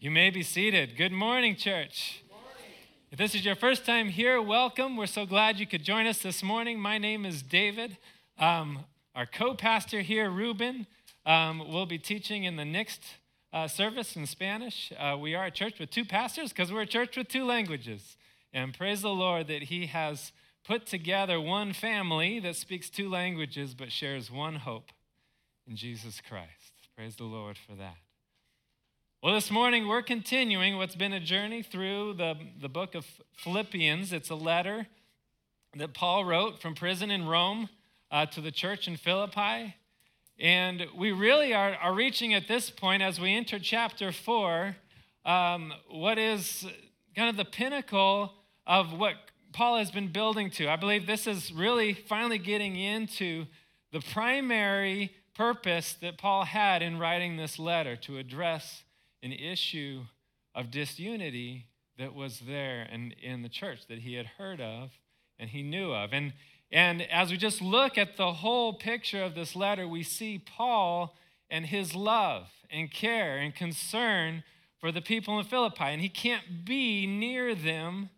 You may be seated. Good morning, church. If this is your first time here, welcome. We're so glad you could join us this morning. My name is David. Um, our co pastor here, Ruben, um, will be teaching in the next uh, service in Spanish. Uh, we are a church with two pastors because we're a church with two languages. And praise the Lord that He has put together one family that speaks two languages but shares one hope in Jesus Christ. Praise the Lord for that. Well, this morning we're continuing what's been a journey through the, the book of Philippians. It's a letter that Paul wrote from prison in Rome uh, to the church in Philippi. And we really are, are reaching at this point, as we enter chapter four, um, what is kind of the pinnacle of what Paul has been building to. I believe this is really finally getting into the primary purpose that Paul had in writing this letter to address an issue of disunity that was there in, in the church that he had heard of and he knew of. And, and as we just look at the whole picture of this letter, we see Paul and his love and care and concern for the people in Philippi. And he can't be near them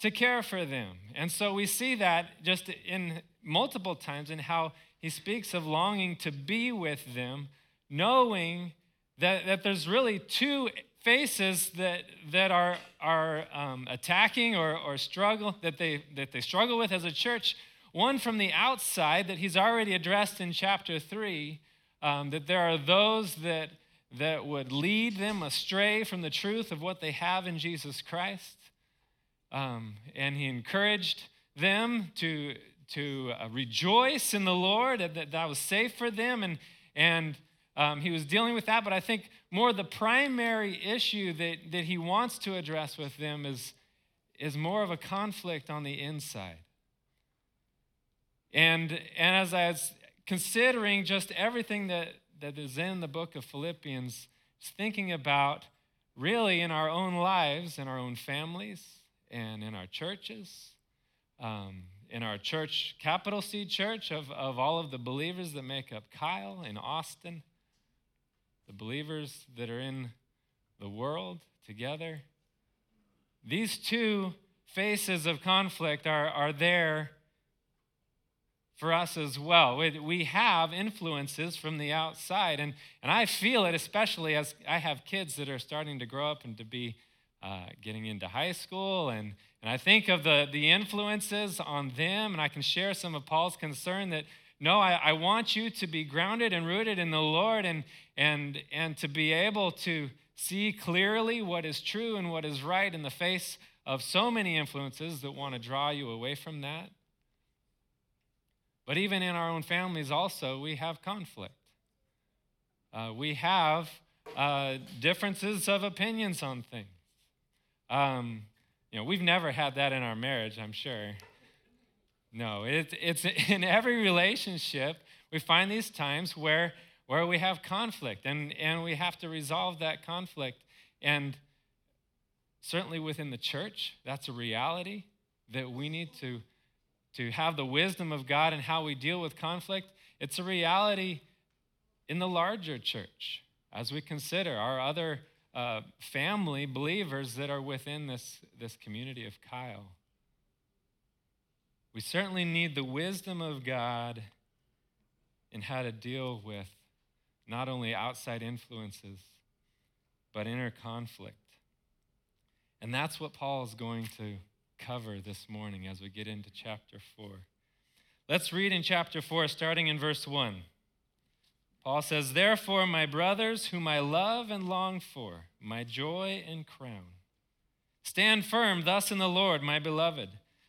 to care for them. And so we see that just in multiple times in how he speaks of longing to be with them, knowing that, that there's really two faces that, that are, are um, attacking or, or struggle, that they, that they struggle with as a church. One from the outside that he's already addressed in chapter 3, um, that there are those that, that would lead them astray from the truth of what they have in Jesus Christ. Um, and he encouraged them to, to uh, rejoice in the Lord, that that was safe for them. And, and um, he was dealing with that, but I think more the primary issue that, that he wants to address with them is, is more of a conflict on the inside. And, and as I was considering just everything that, that is in the book of Philippians, thinking about really in our own lives, in our own families, and in our churches, um, in our church, capital C church, of, of all of the believers that make up Kyle in Austin, the believers that are in the world together. These two faces of conflict are, are there for us as well. We have influences from the outside, and, and I feel it especially as I have kids that are starting to grow up and to be uh, getting into high school. And, and I think of the, the influences on them, and I can share some of Paul's concern that no, I, I want you to be grounded and rooted in the Lord and, and, and to be able to see clearly what is true and what is right in the face of so many influences that want to draw you away from that. But even in our own families, also, we have conflict. Uh, we have uh, differences of opinions on things. Um, you know, we've never had that in our marriage, I'm sure. No, it, it's in every relationship, we find these times where, where we have conflict and, and we have to resolve that conflict. And certainly within the church, that's a reality that we need to, to have the wisdom of God and how we deal with conflict. It's a reality in the larger church as we consider our other uh, family believers that are within this, this community of Kyle. We certainly need the wisdom of God in how to deal with not only outside influences, but inner conflict. And that's what Paul is going to cover this morning as we get into chapter 4. Let's read in chapter 4, starting in verse 1. Paul says, Therefore, my brothers, whom I love and long for, my joy and crown, stand firm thus in the Lord, my beloved.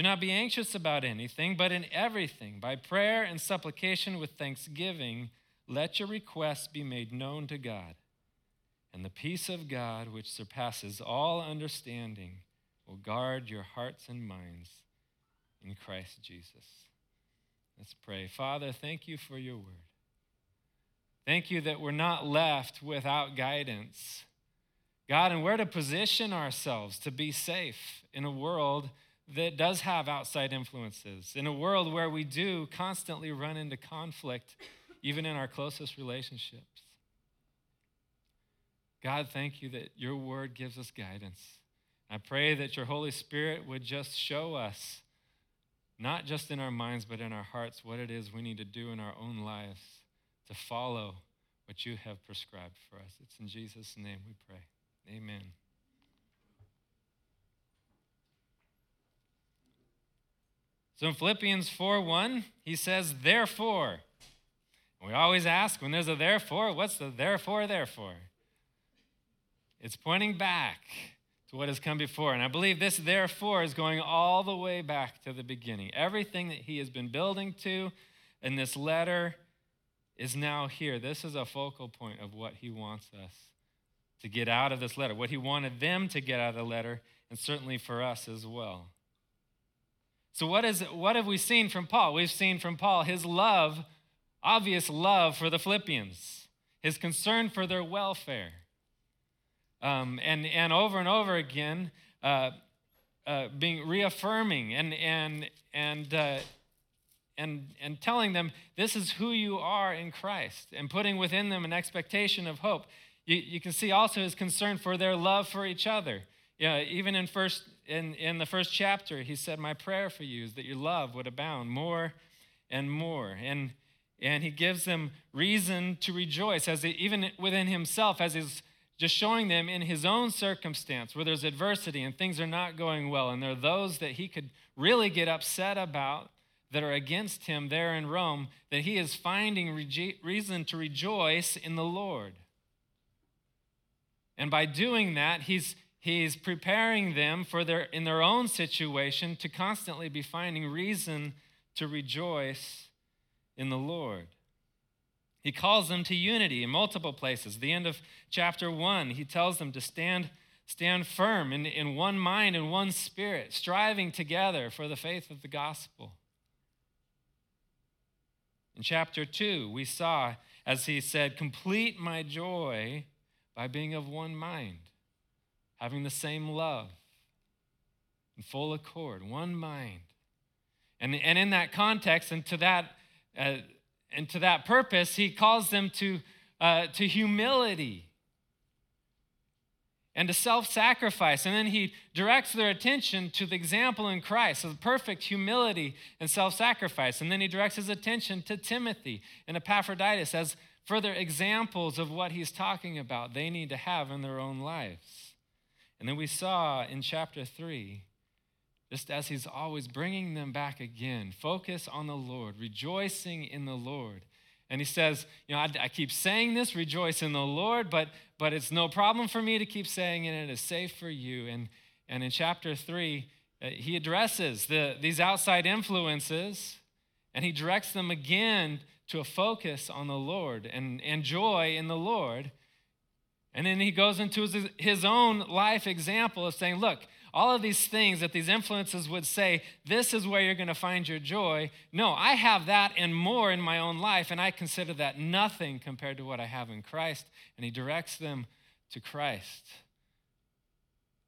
Do not be anxious about anything, but in everything, by prayer and supplication with thanksgiving, let your requests be made known to God. And the peace of God, which surpasses all understanding, will guard your hearts and minds in Christ Jesus. Let's pray. Father, thank you for your word. Thank you that we're not left without guidance. God, and where to position ourselves to be safe in a world that does have outside influences, in a world where we do constantly run into conflict, even in our closest relationships. God, thank you that your word gives us guidance. I pray that your Holy Spirit would just show us, not just in our minds, but in our hearts, what it is we need to do in our own lives to follow what you have prescribed for us. It's in Jesus' name we pray. Amen. So in Philippians 4 1, he says, Therefore. We always ask when there's a therefore, what's the therefore, therefore? It's pointing back to what has come before. And I believe this therefore is going all the way back to the beginning. Everything that he has been building to in this letter is now here. This is a focal point of what he wants us to get out of this letter, what he wanted them to get out of the letter, and certainly for us as well. So, what, is, what have we seen from Paul? We've seen from Paul his love, obvious love for the Philippians, his concern for their welfare. Um, and, and over and over again, uh, uh, being reaffirming and, and, and, uh, and, and telling them this is who you are in Christ and putting within them an expectation of hope. You, you can see also his concern for their love for each other. Yeah, even in first in, in the first chapter, he said, My prayer for you is that your love would abound more and more. And and he gives them reason to rejoice as he, even within himself, as he's just showing them in his own circumstance where there's adversity and things are not going well, and there are those that he could really get upset about that are against him there in Rome, that he is finding reason to rejoice in the Lord. And by doing that, he's, he's preparing them for their, in their own situation to constantly be finding reason to rejoice in the Lord. He calls them to unity in multiple places. The end of chapter one, he tells them to stand, stand firm in, in one mind and one spirit, striving together for the faith of the gospel. In chapter two, we saw, as he said, complete my joy by being of one mind, having the same love, in full accord, one mind. And, and in that context and to that, uh, and to that purpose, he calls them to, uh, to humility and to self sacrifice. And then he directs their attention to the example in Christ of perfect humility and self sacrifice. And then he directs his attention to Timothy and Epaphroditus as further examples of what he's talking about they need to have in their own lives. And then we saw in chapter 3, just as he's always bringing them back again, focus on the Lord, rejoicing in the Lord. And he says, You know, I, I, keep saying this, rejoice in the Lord, but, but it's no problem for me to keep saying it, and it is safe for you. And, and in chapter 3, uh, he addresses the, these outside influences and he directs them again to a focus on the Lord and, and joy in the Lord. And then he goes into his, his own life example of saying, look, all of these things that these influences would say, this is where you're going to find your joy. No, I have that and more in my own life, and I consider that nothing compared to what I have in Christ. And he directs them to Christ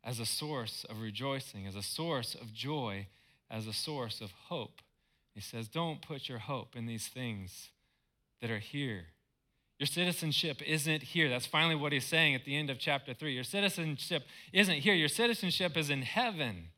as a source of rejoicing, as a source of joy, as a source of hope. He says, Don't put your hope in these things that are here. Your citizenship isn't here. That's finally what he's saying at the end of chapter 3. Your citizenship isn't here. Your citizenship is in heaven.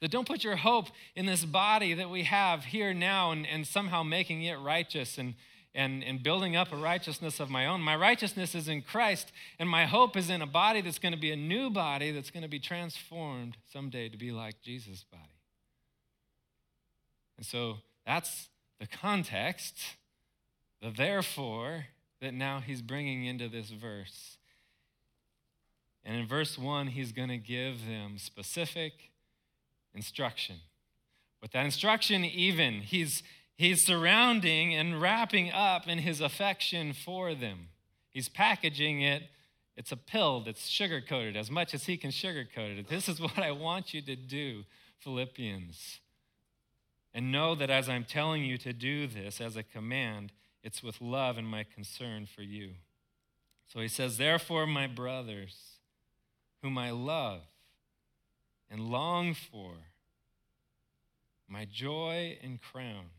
That don't put your hope in this body that we have here now and, and somehow making it righteous and, and, and building up a righteousness of my own. My righteousness is in Christ, and my hope is in a body that's going to be a new body that's going to be transformed someday to be like Jesus' body. And so that's the context, the therefore, that now he's bringing into this verse. And in verse 1, he's going to give them specific instruction. With that instruction, even, he's, he's surrounding and wrapping up in his affection for them. He's packaging it It's a pill that's sugar coated as much as he can sugar coat it. This is what I want you to do, Philippians. And know that as I'm telling you to do this as a command, it's with love and my concern for you. So he says, Therefore, my brothers, whom I love and long for, my joy and crown.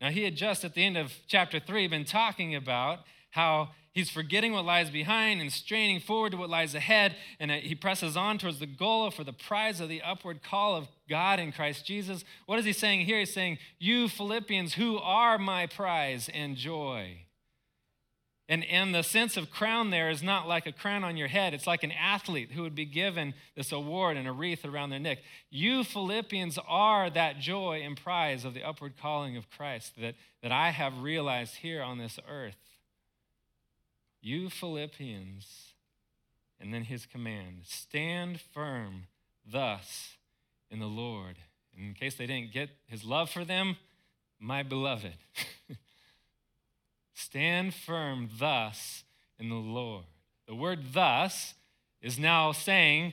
Now, he had just at the end of chapter 3 been talking about how he's forgetting what lies behind and straining forward to what lies ahead. And he presses on towards the goal for the prize of the upward call of God in Christ Jesus. What is he saying here? He's saying, You Philippians, who are my prize and joy. And, and the sense of crown there is not like a crown on your head. It's like an athlete who would be given this award and a wreath around their neck. You Philippians are that joy and prize of the upward calling of Christ that, that I have realized here on this earth. You Philippians, and then his command stand firm thus in the Lord. And in case they didn't get his love for them, my beloved. stand firm thus in the Lord. The word thus is now saying,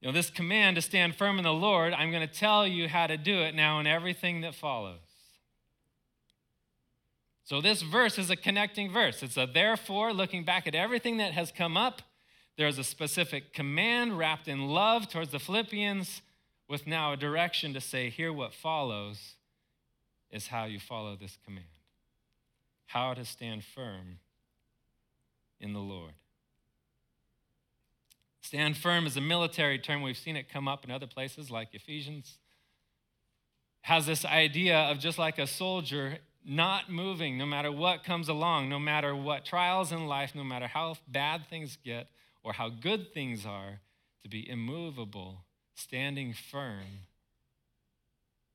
you know, this command to stand firm in the Lord, I'm going to tell you how to do it now in everything that follows. So, this verse is a connecting verse. It's a therefore, looking back at everything that has come up. There's a specific command wrapped in love towards the Philippians, with now a direction to say, here what follows is how you follow this command. How to stand firm in the Lord. Stand firm is a military term. We've seen it come up in other places like Ephesians. Has this idea of just like a soldier not moving no matter what comes along, no matter what trials in life, no matter how bad things get or how good things are, to be immovable, standing firm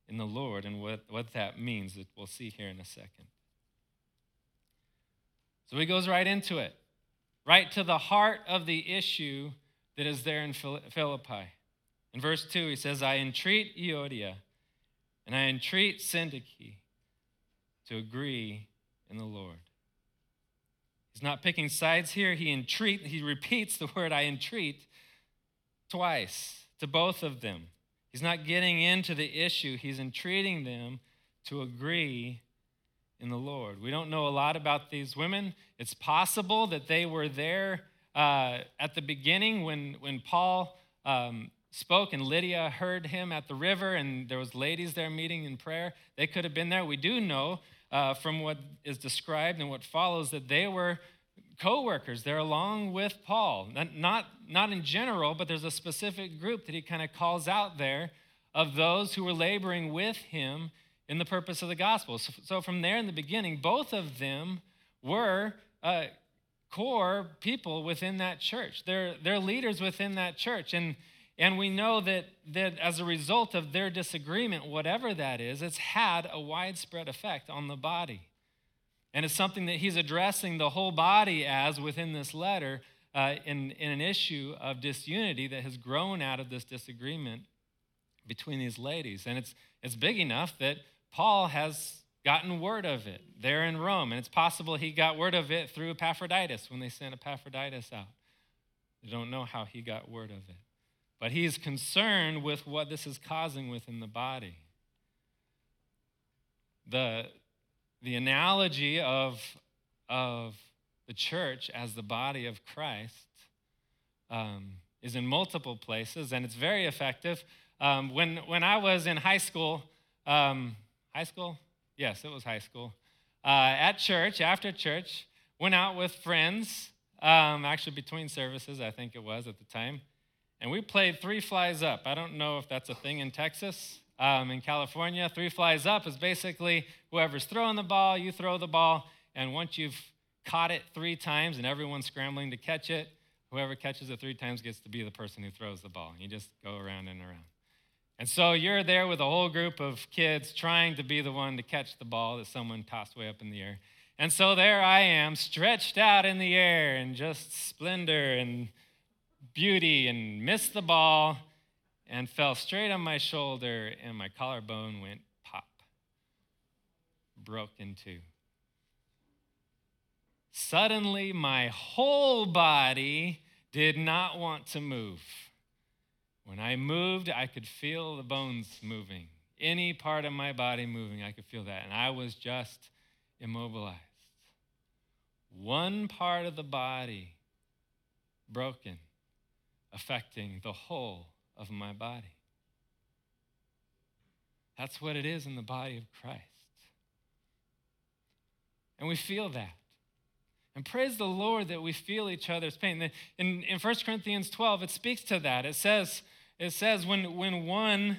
in the Lord and what, what that means, that we'll see here in a second. So he goes right into it, right to the heart of the issue that is there in Philippi. In verse 2, he says, I entreat Euodia and I entreat Syntyche to agree in the Lord. He's not picking sides here. He entreat, he repeats the word I entreat twice to both of them. He's not getting into the issue. He's entreating them to agree in the Lord. We don't know a lot about these women. It's possible that they were there uh, at the beginning when, when Paul um, spoke and Lydia heard him at the river and there was ladies there meeting in prayer. They could have been there. We do know uh, from what is described and what follows that they were co-workers they're along with paul. Not, not in general but there's a specific group that he kind of calls out there of those who were laboring with him in the purpose of the gospel. So, so from there in the beginning both of them were uh, core people within that church. They're, they're leaders within that church. And and we know that, that as a result of their disagreement, whatever that is, it's had a widespread effect on the body. And it's something that he's addressing the whole body as within this letter uh, in, in an issue of disunity that has grown out of this disagreement between these ladies. And it's, it's big enough that Paul has gotten word of it there in Rome. And it's possible he got word of it through Epaphroditus when they sent Epaphroditus out. They don't know how he got word of it. But he's concerned with what this is causing within the body. The, the analogy of, of the church as the body of Christ um, is in multiple places, and it's very effective. Um, when, when I was in high school, um, high school? Yes, it was high school. Uh, at church, after church, went out with friends, um, actually between services, I think it was at the time and we played Three Flies Up. I don't know if that's a thing in Texas. Um, in California, Three Flies Up is basically whoever's throwing the ball, you throw the ball, and once you've caught it three times and everyone's scrambling to catch it, whoever catches it three times gets to be the person who throws the ball. You just go around and around. And so you're there with a whole group of kids trying to be the one to catch the ball that someone tossed way up in the air. And so there I am, stretched out in the air in just splendor and beauty and missed the ball and fell straight on my shoulder, and my collarbone went pop, broke in two. suddenly my whole body did not want to move. When I moved, I could feel the bones moving. Any part of my body moving, I could feel that. And I was just immobilized. One part of the body broken, affecting the whole of my body. That's what it is in the body of Christ. And we feel that. And praise the Lord that we feel each other's pain. In, in 1 Corinthians 12, it speaks to that. It says, it says when, when one,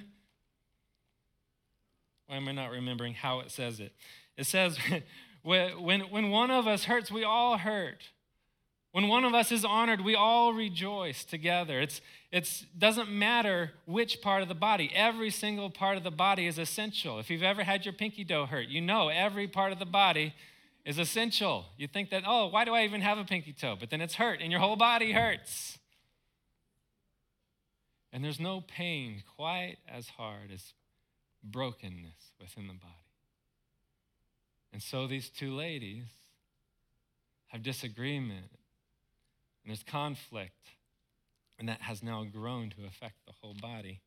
why am I not remembering how it says it? It says, when, when one of us hurts, we all hurt. When one of us is honored, we all rejoice together. It's it doesn't matter which part of the body. Every single part of the body is essential. If you've ever had your pinky toe hurt, you know every part of the body is essential. You think that, oh, why do I even have a pinky toe? But then it's hurt and your whole body hurts. And there's no pain quite as hard as brokenness within the body. And so these two ladies have disagreement and there's conflict, and that has now grown to affect the whole body.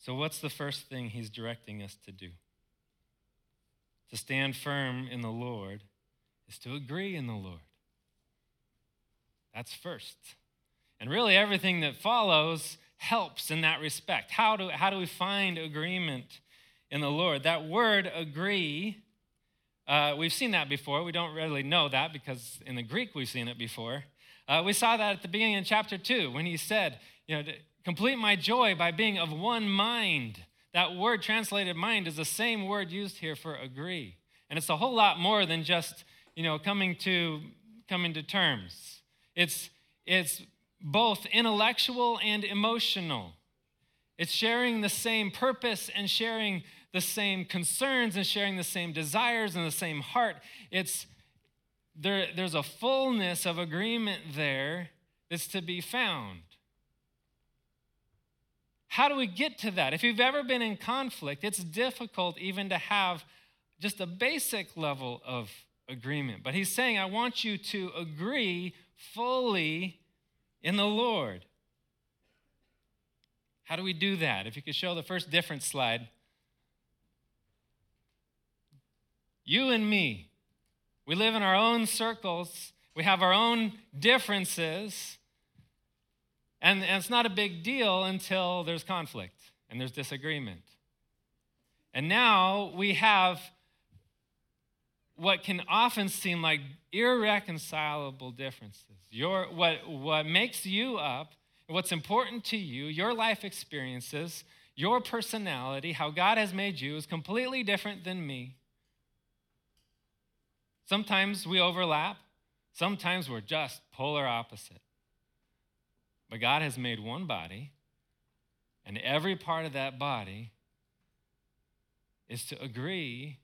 So, what's the first thing he's directing us to do? To stand firm in the Lord is to agree in the Lord. That's first. And really, everything that follows helps in that respect. How do, how do we find agreement in the Lord? That word agree, uh, we've seen that before. We don't really know that because in the Greek we've seen it before. Uh, we saw that at the beginning in chapter 2 when he said, you know, complete my joy by being of one mind. That word translated mind is the same word used here for agree. And it's a whole lot more than just, you know, coming to coming to terms. It's it's both intellectual and emotional. It's sharing the same purpose and sharing the same concerns and sharing the same desires and the same heart. It's there, there's a fullness of agreement there that's to be found. How do we get to that? If you've ever been in conflict, it's difficult even to have just a basic level of agreement. But he's saying, I want you to agree fully in the Lord. How do we do that? If you could show the first difference slide. You and me, we live in our own circles, we have our own differences, and, and it's not a big deal until there's conflict and there's disagreement. And now we have what can often seem like irreconcilable differences. Your, what, what makes you up, what's important to you, your life experiences, your personality, how God has made you is completely different than me. Sometimes we overlap, sometimes we're just polar opposite. But God has made one body, and every part of that body is to agree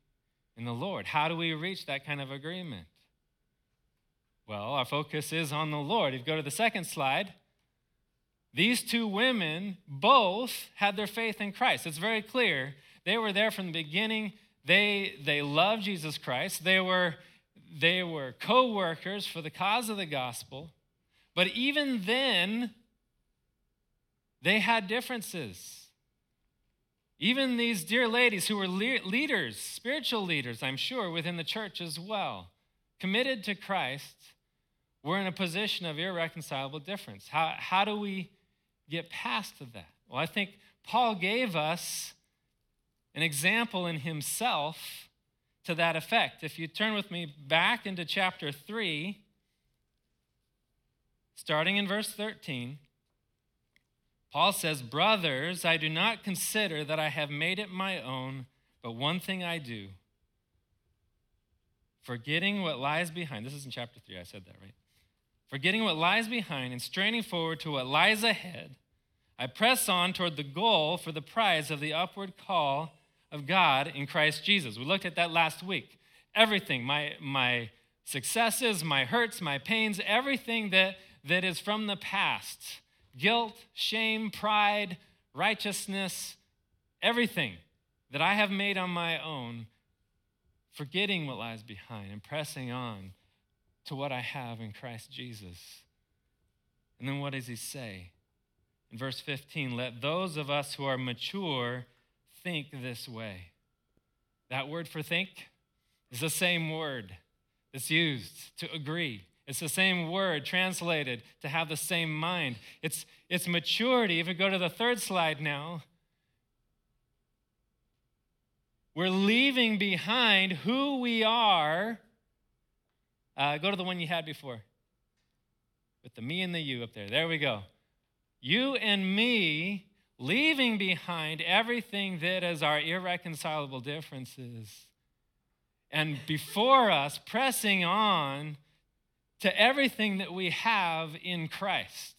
in the Lord. How do we reach that kind of agreement? Well, our focus is on the Lord. If you go to the second slide, these two women both had their faith in Christ. It's very clear. They were there from the beginning. They, they loved Jesus Christ. They were, they were co workers for the cause of the gospel. But even then, they had differences. Even these dear ladies who were le- leaders, spiritual leaders, I'm sure, within the church as well, committed to Christ, were in a position of irreconcilable difference. How, how do we get past that? Well, I think Paul gave us an example in himself to that effect. If you turn with me back into chapter 3, starting in verse 13. Paul says, Brothers, I do not consider that I have made it my own, but one thing I do. Forgetting what lies behind. This is in chapter 3, I said that, right? Forgetting what lies behind and straining forward to what lies ahead, I press on toward the goal for the prize of the upward call of God in Christ Jesus. We looked at that last week. Everything, my, my successes, my hurts, my pains, everything that, that is from the past guilt, shame, pride, righteousness, everything that I have made on my own, forgetting what lies behind and pressing on to what I have in Christ Jesus. And then what does he say? In verse 15, let those of us who are mature think this way. That word for think is the same word that's used to agree. It's the same word translated to have the same mind. It's, it's maturity. If we go to the third slide now, we're leaving behind who we are. Uh, go to the one you had before with the me and the you up there. There we go. You and me leaving behind everything that is our irreconcilable differences. And before us, pressing on to everything that we have in Christ.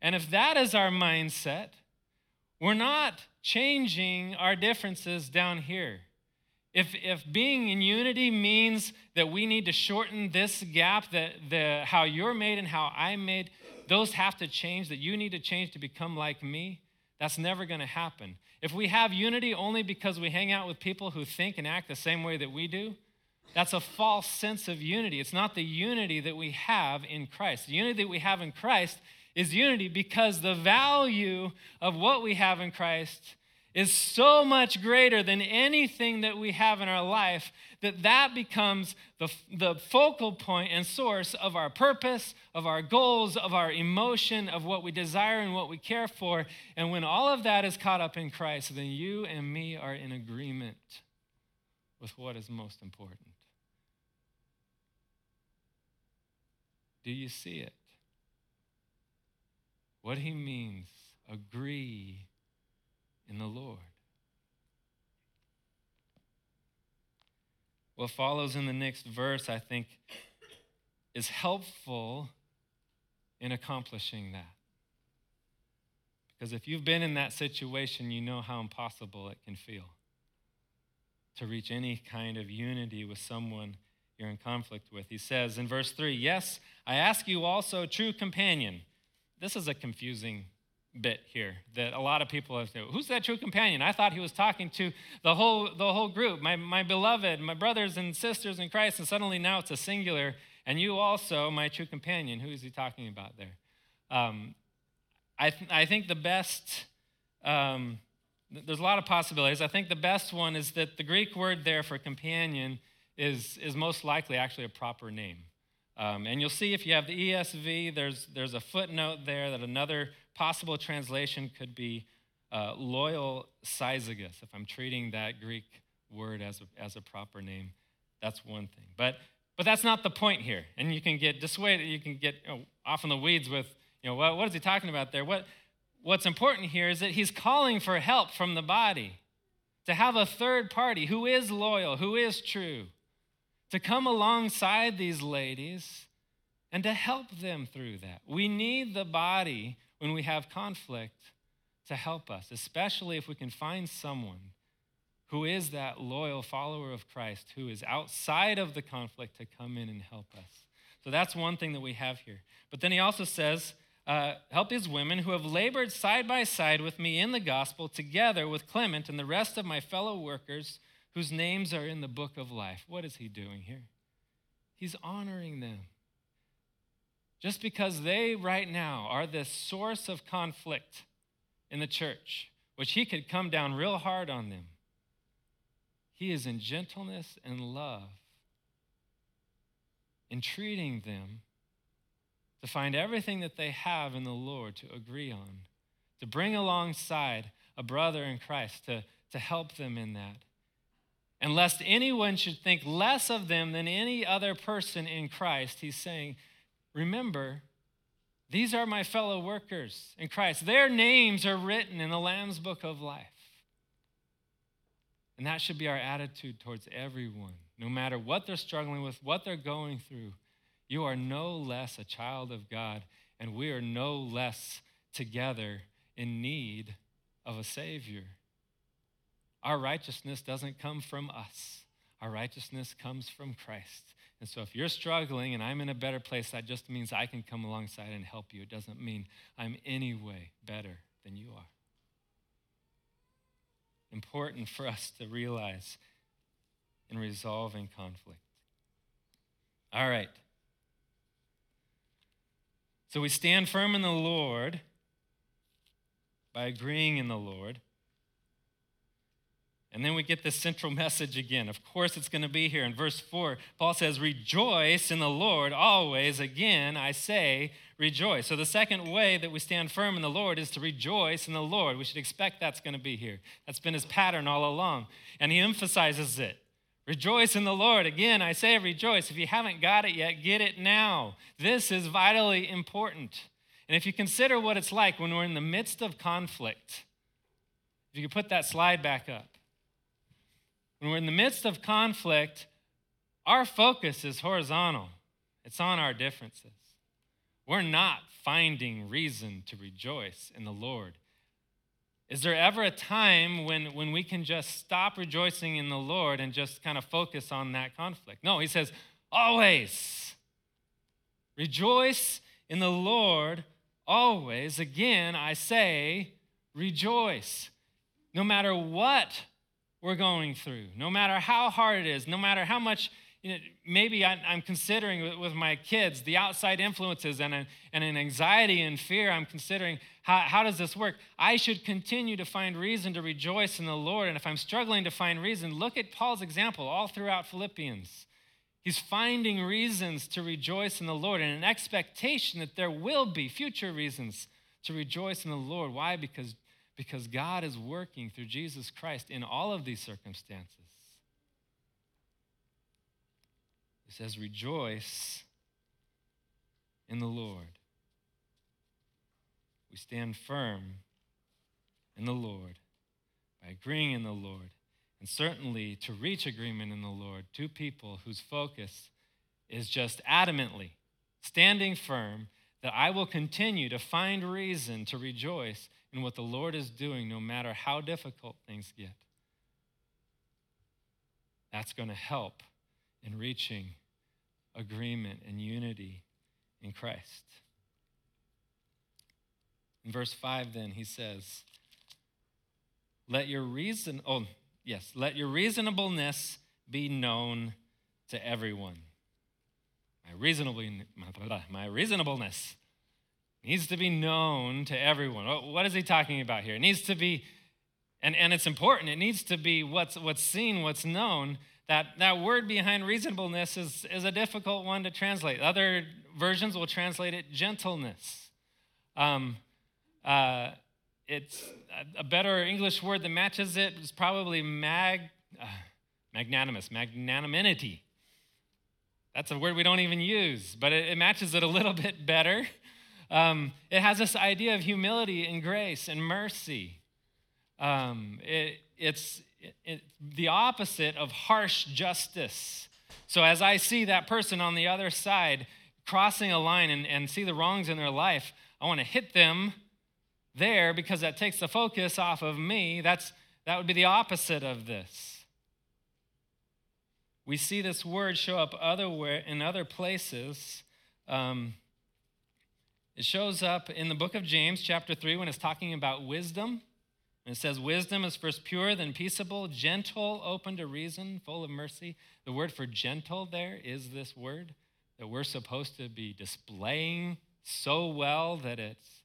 And if that is our mindset, we're not changing our differences down here. If, if being in unity means that we need to shorten this gap, that the, how you're made and how I'm made, those have to change, that you need to change to become like me, that's never going to happen. If we have unity only because we hang out with people who think and act the same way that we do, that's a false sense of unity. It's not the unity that we have in Christ. The unity that we have in Christ is unity because the value of what we have in Christ is so much greater than anything that we have in our life that that becomes the, the focal point and source of our purpose of our goals of our emotion of what we desire and what we care for and when all of that is caught up in christ then you and me are in agreement with what is most important Do you see it? What he means, agree in the Lord. What follows in the next verse, I think, is helpful in accomplishing that. Because if you've been in that situation, you know how impossible it can feel to reach any kind of unity with someone you're in conflict with. He says in verse 3 Yes, I ask you also, true companion. This is a confusing bit here that a lot of people have said, Who's that true companion? I thought he was talking to the whole, the whole group, my, my beloved, my brothers and sisters in Christ, and suddenly now it's a singular, and you also, my true companion. Who is he talking about there? Um, I, th- I think the best, um, there's a lot of possibilities. I think the best one is that the Greek word there for companion is, is most likely actually a proper name. Um, and you'll see if you have the ESV, there's, there's a footnote there that another possible translation could be uh, loyal Syzygus, if I'm treating that Greek word as a, as a proper name. That's one thing. But, but that's not the point here. And you can get dissuaded, you can get you know, off in the weeds with, you know, what, what is he talking about there? What, what's important here is that he's calling for help from the body to have a third party who is loyal, who is true, to come alongside these ladies and to help them through that. We need the body when we have conflict to help us, especially if we can find someone who is that loyal follower of Christ who is outside of the conflict to come in and help us. So that's one thing that we have here. But then he also says, uh, help these women who have labored side by side with me in the gospel, together with Clement and the rest of my fellow workers whose names are in the book of life. What is he doing here? He's honoring them. Just because they right now are the source of conflict in the church, which he could come down real hard on them, he is in gentleness and love entreating them to find everything that they have in the Lord to agree on, to bring alongside a brother in Christ, to, to help them in that and lest anyone should think less of them than any other person in Christ, he's saying, Remember, these are my fellow workers in Christ. Their names are written in the Lamb's book of life. And that should be our attitude towards everyone, no matter what they're struggling with, what they're going through. You are no less a child of God, and we are no less together in need of a Savior. Our righteousness doesn't come from us. Our righteousness comes from Christ. And so if you're struggling and I'm in a better place, that just means I can come alongside and help you. It doesn't mean I'm any way better than you are. Important for us to realize in resolving conflict. All right. So we stand firm in the Lord by agreeing in the Lord. And then we get this central message again. Of course, it's going to be here in verse 4. Paul says, Rejoice in the Lord always. Again, I say, rejoice. So, the second way that we stand firm in the Lord is to rejoice in the Lord. We should expect that's going to be here. That's been his pattern all along. And he emphasizes it. Rejoice in the Lord. Again, I say rejoice. If you haven't got it yet, get it now. This is vitally important. And if you consider what it's like when we're in the midst of conflict, if you could put that slide back up. When we're in the midst of conflict, our focus is horizontal, it's on our differences. We're not finding reason to rejoice in the Lord. Is there ever a time when, when we can just stop rejoicing in the Lord and just kind of focus on that conflict? No, he says, always. Rejoice in the Lord always. Again, I say, rejoice. No matter what we're going through, no matter how hard it is, no matter how much, you know, maybe I, am considering with my kids the outside influences and, a, and an anxiety and fear, I'm considering how, how does this work? I should continue to find reason to rejoice in the Lord. And if I'm struggling to find reason, look at Paul's example all throughout Philippians. He's finding reasons to rejoice in the Lord and an expectation that there will be future reasons to rejoice in the Lord. Why? Because because God is working through Jesus Christ in all of these circumstances. He says, Rejoice in the Lord. We stand firm in the Lord by agreeing in the Lord. And certainly to reach agreement in the Lord, two people whose focus is just adamantly standing firm that I will continue to find reason to rejoice in what the Lord is doing, no matter how difficult things get. That's going to help in reaching agreement and unity in Christ. In verse 5, then, he says, Let your reason, oh, yes, let your reasonableness be known to everyone. My, reasonable, my reasonableness needs to be known to everyone. What is he talking about here? It needs to be, and, and it's important, it needs to be what's, what's seen, what's known. That, that word behind reasonableness is, is a difficult one to translate. Other versions will translate it gentleness. Um, uh, it's a better English word that matches it is probably mag, uh, magnanimous, magnanimity. That's a word we don't even use, but it, it matches it a little bit better. Um, it has this idea of humility and grace and mercy. Um, it, it's it, it, the opposite of harsh justice. So, as I see that person on the other side crossing a line and, and see the wrongs in their life, I want to hit them there because that takes the focus off of me. That's, that would be the opposite of this. We see this word show up other in other places. Um, it shows up in the book of James, chapter 3, when it's talking about wisdom. And it says, Wisdom is first pure, then peaceable, gentle, open to reason, full of mercy. The word for gentle there is this word that we're supposed to be displaying so well that it's,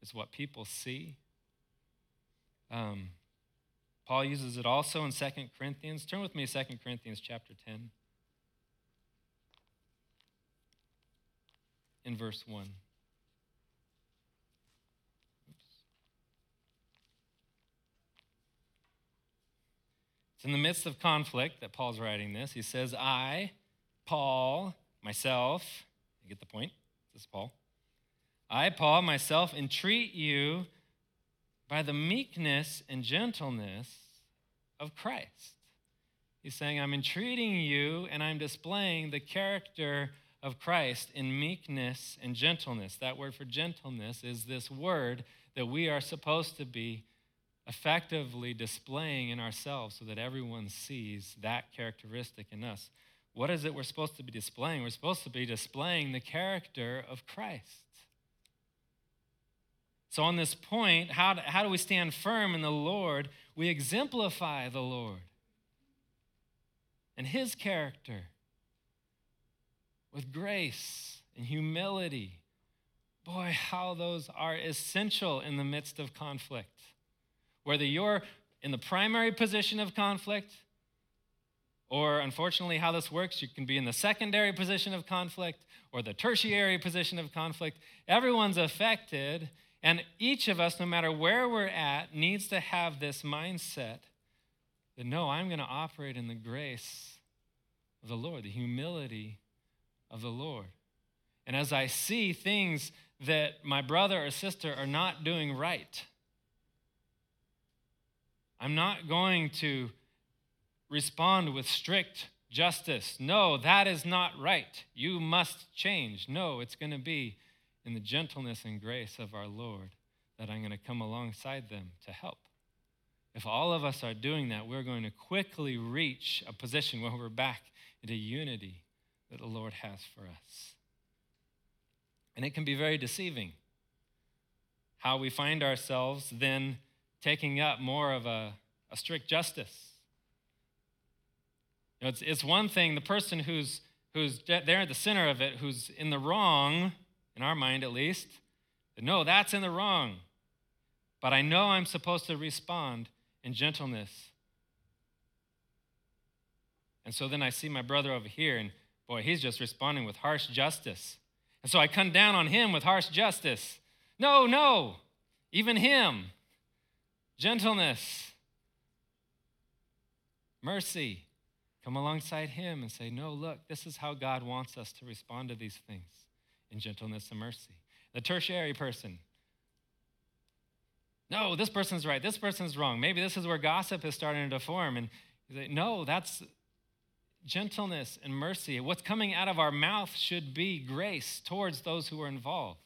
it's what people see. Um, Paul uses it also in 2 Corinthians. Turn with me to 2 Corinthians chapter 10. In verse 1. It's in the midst of conflict that Paul's writing this. He says, I, Paul, myself, you get the point? This is Paul. I, Paul, myself, entreat you by the meekness and gentleness of Christ. He's saying, I'm entreating you and I'm displaying the character of Christ in meekness and gentleness. That word for gentleness is this word that we are supposed to be effectively displaying in ourselves so that everyone sees that characteristic in us. What is it we're supposed to be displaying? We're supposed to be displaying the character of Christ. So, on this point, how do, how do we stand firm in the Lord? We exemplify the Lord and His character with grace and humility. Boy, how those are essential in the midst of conflict. Whether you're in the primary position of conflict, or unfortunately, how this works, you can be in the secondary position of conflict or the tertiary position of conflict. Everyone's affected, and each of us, no matter where we're at, needs to have this mindset that no, I'm going to operate in the grace of the Lord, the humility of the Lord. And as I see things that my brother or sister are not doing right, I'm not going to respond with strict justice. No, that is not right. You must change. No, it's going to be in the gentleness and grace of our Lord that I'm going to come alongside them to help. If all of us are doing that, we're going to quickly reach a position where we're back into unity that the Lord has for us. And it can be very deceiving how we find ourselves then taking up more of a, a strict justice. You know, it's, it's one thing, the person who's, who's there at the center of it, who's in the wrong, in our mind at least, no, that's in the wrong. But I know I'm supposed to respond in gentleness. And so then I see my brother over here, and boy, he's just responding with harsh justice. And so I come down on him with harsh justice. No, no, even him. Gentleness, mercy. Come alongside him and say, No, look, this is how God wants us to respond to these things in gentleness and mercy. The tertiary person. No, this person's right. This person's wrong. Maybe this is where gossip is starting to form. And say, no, that's gentleness and mercy. What's coming out of our mouth should be grace towards those who are involved.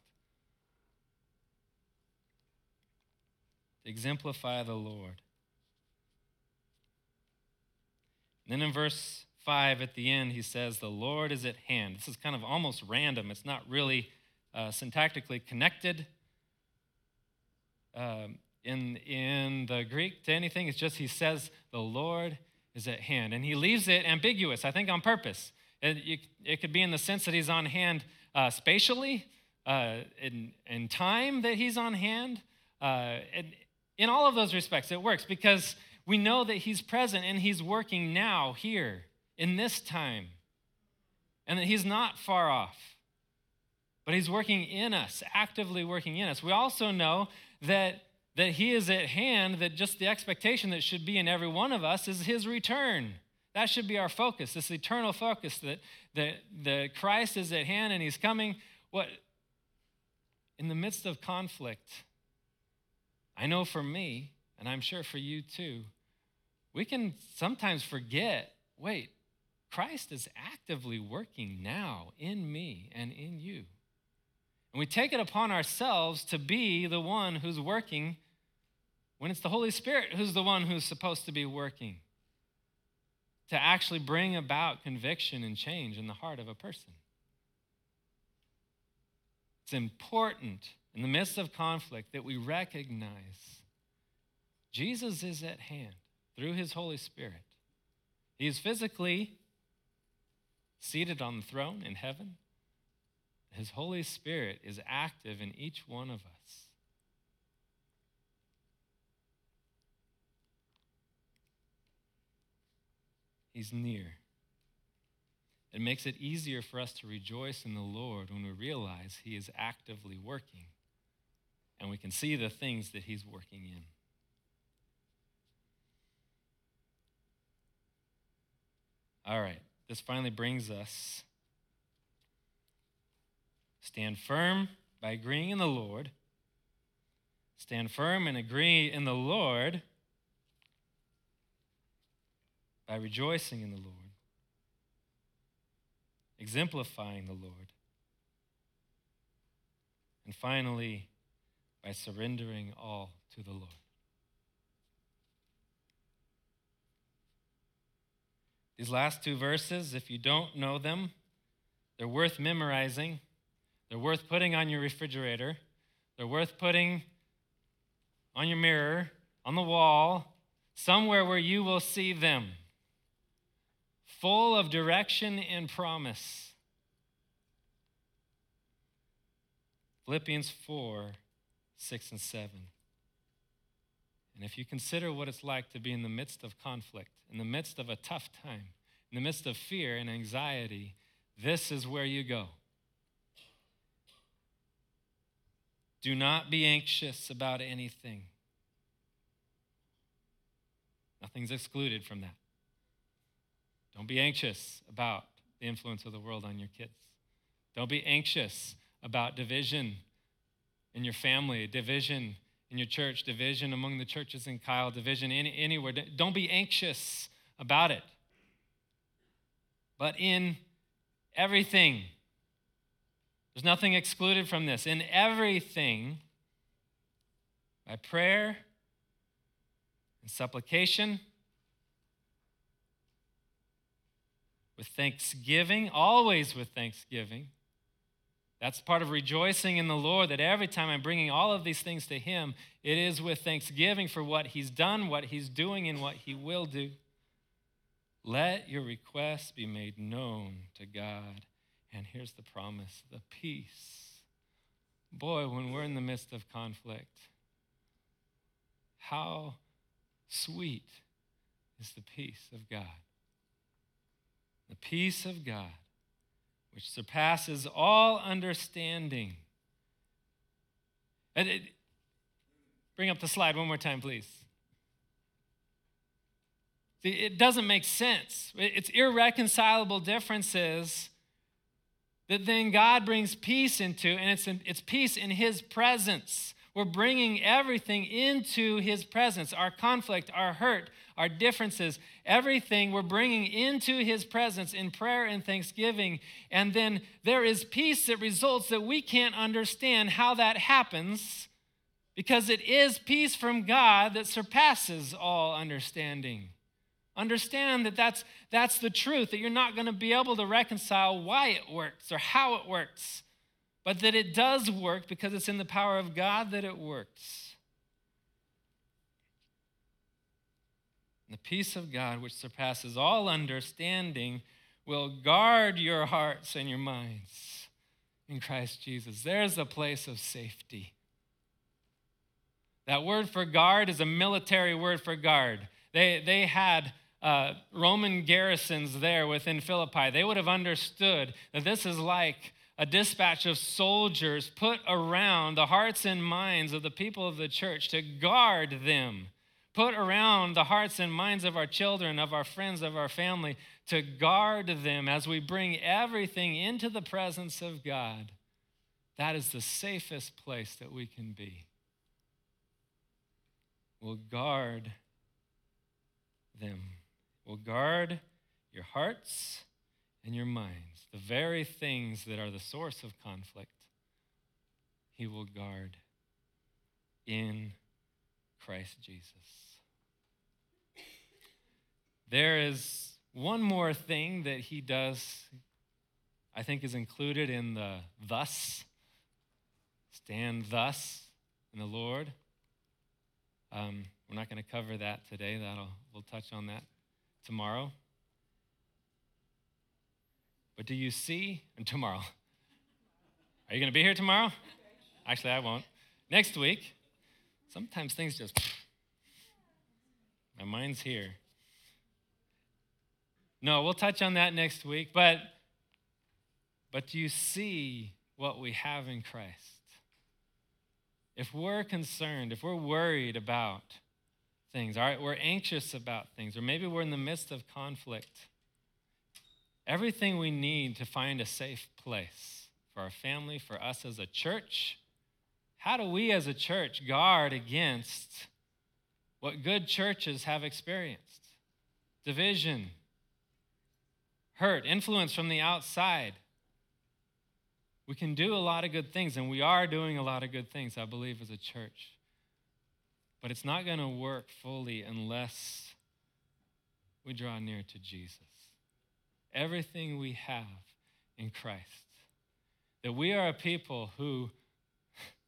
Exemplify the Lord. And then in verse 5 at the end, he says, The Lord is at hand. This is kind of almost random. It's not really uh, syntactically connected um, in, in the Greek to anything. It's just he says, The Lord is at hand. And he leaves it ambiguous, I think on purpose. It, it could be in the sense that he's on hand uh, spatially, uh, in, in time that he's on hand. Uh, in all of those respects, it works because we know that he's present and he's working now, here, in this time, and that he's not far off. But he's working in us, actively working in us. We also know that that he is at hand, that just the expectation that should be in every one of us is his return. That should be our focus, this eternal focus that, that, that Christ is at hand and he's coming. What in the midst of conflict, I know for me, and I'm sure for you too, we can sometimes forget wait, Christ is actively working now in me and in you. And we take it upon ourselves to be the one who's working when it's the Holy Spirit who's the one who's supposed to be working to actually bring about conviction and change in the heart of a person. It's important in the midst of conflict that we recognize Jesus is at hand through his Holy Spirit. He is physically seated on the throne in heaven. His Holy Spirit is active in each one of us. He's near. It makes it easier for us to rejoice in the Lord when we realize He is actively working and we can see the things that He's working in. All right, this finally brings us stand firm by agreeing in the Lord. Stand firm and agree in the Lord by rejoicing in the Lord, exemplifying the Lord, and finally, by surrendering all to the Lord. These last two verses, if you don't know them, they're worth memorizing. They're worth putting on your refrigerator. They're worth putting on your mirror, on the wall, somewhere where you will see them. Full of direction and promise. Philippians 4 6 and 7. And if you consider what it's like to be in the midst of conflict, in the midst of a tough time, in the midst of fear and anxiety, this is where you go. Do not be anxious about anything. Nothing's excluded from that. Don't be anxious about the influence of the world on your kids. Don't be anxious about division in your family, division in your church, division among the churches in Kyle, division any, anywhere. Don't be anxious about it. But in everything, there's nothing excluded from this. In everything, by prayer and supplication, with thanksgiving, always with thanksgiving, that's part of rejoicing in the Lord that every time I'm bringing all of these things to Him, it is with thanksgiving for what He's done, what He's doing, and what He will do. Let your requests be made known to God. And here's the promise the peace. Boy, when we're in the midst of conflict, how sweet is the peace of God. The peace of God which surpasses all understanding. And it, bring up the slide one more time, please. See, it doesn't make sense. It's irreconcilable differences that then God brings peace into, and it's, in, it's peace in His presence. We're bringing everything into His presence our conflict, our hurt, our differences, everything we're bringing into His presence in prayer and thanksgiving. And then there is peace that results that we can't understand how that happens because it is peace from God that surpasses all understanding. Understand that that's, that's the truth, that you're not going to be able to reconcile why it works or how it works, but that it does work because it's in the power of God that it works. The peace of God, which surpasses all understanding, will guard your hearts and your minds in Christ Jesus. There's a place of safety. That word for guard is a military word for guard. They, they had uh, Roman garrisons there within Philippi. They would have understood that this is like a dispatch of soldiers put around the hearts and minds of the people of the church to guard them put around the hearts and minds of our children, of our friends, of our family, to guard them as we bring everything into the presence of God. That is the safest place that we can be. We'll guard them. We'll guard your hearts and your minds, the very things that are the source of conflict. He will guard in Christ Jesus. There is one more thing that he does, I think, is included in the thus. Stand thus in the Lord. Um, we're not going to cover that today. That'll we'll touch on that tomorrow. But do you see? And tomorrow. Are you going to be here tomorrow? Actually, I won't. Next week. Sometimes things just. My mind's here. No, we'll touch on that next week. But, but do you see what we have in Christ? If we're concerned, if we're worried about things, all right, we're anxious about things, or maybe we're in the midst of conflict, everything we need to find a safe place for our family, for us as a church, how do we as a church guard against what good churches have experienced? Division, hurt, influence from the outside. We can do a lot of good things, and we are doing a lot of good things, I believe, as a church. But it's not going to work fully unless we draw near to Jesus. everything we have in Christ. That we are a people who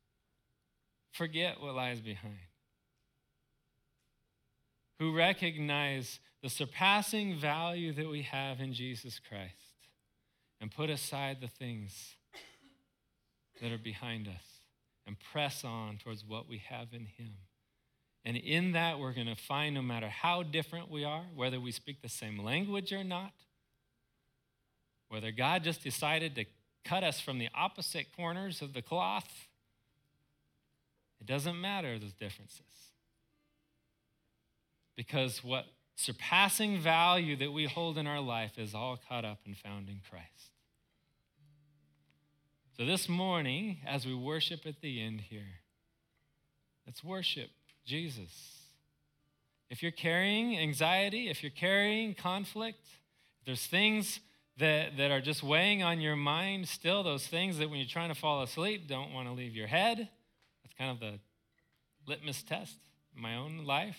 forget what lies behind, who recognize the surpassing value that we have in Jesus Christ and put aside the things that are behind us and press on towards what we have in Him. And in that, we're going to find no matter how different we are, whether we speak the same language or not, whether God just decided to cut us from the opposite corners of the cloth, it doesn't matter those differences. Because what surpassing value that we hold in our life is all caught up and found in Christ. So this morning, as we worship at the end here, let's worship Jesus. If you're carrying anxiety, if you're carrying conflict, if there's things that, that are just weighing on your mind, still those things that when you're trying to fall asleep don't want to leave your head, that's kind of the litmus test in my own life.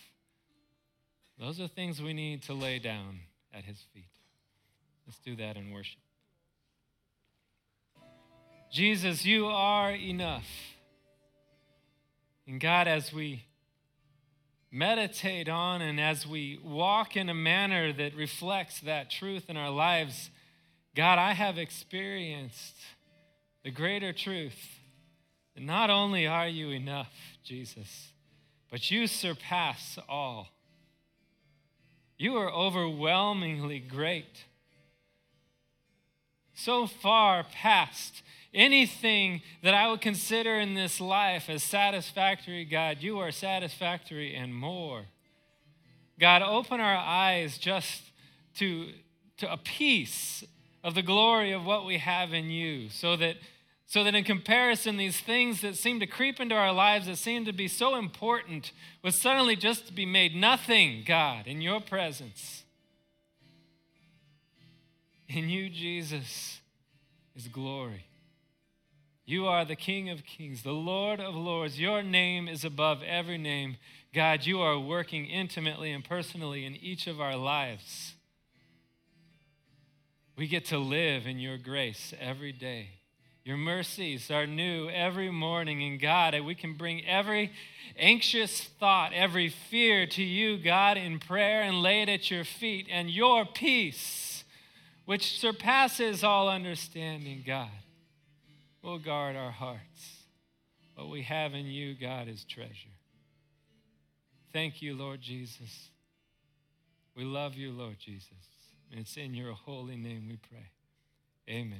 Those are things we need to lay down at his feet. Let's do that in worship. Jesus, you are enough. And God, as we meditate on and as we walk in a manner that reflects that truth in our lives, God, I have experienced the greater truth that not only are you enough, Jesus, but you surpass all. You are overwhelmingly great. So far past anything that I would consider in this life as satisfactory, God, you are satisfactory and more. God, open our eyes just to, to a piece of the glory of what we have in you so that so that in comparison these things that seem to creep into our lives that seem to be so important would suddenly just be made nothing god in your presence in you jesus is glory you are the King of kings, the Lord of lords. Your name is above every name. God, you are working intimately and personally in each of our lives. We get to live in your grace every day. Your mercies are new every morning. And God, we can bring every anxious thought, every fear to you, God, in prayer and lay it at your feet. And your peace, which surpasses all understanding, God will guard our hearts. What we have in you, God, is treasure. Thank you, Lord Jesus. We love you, Lord Jesus. And it's in your holy name we pray. Amen.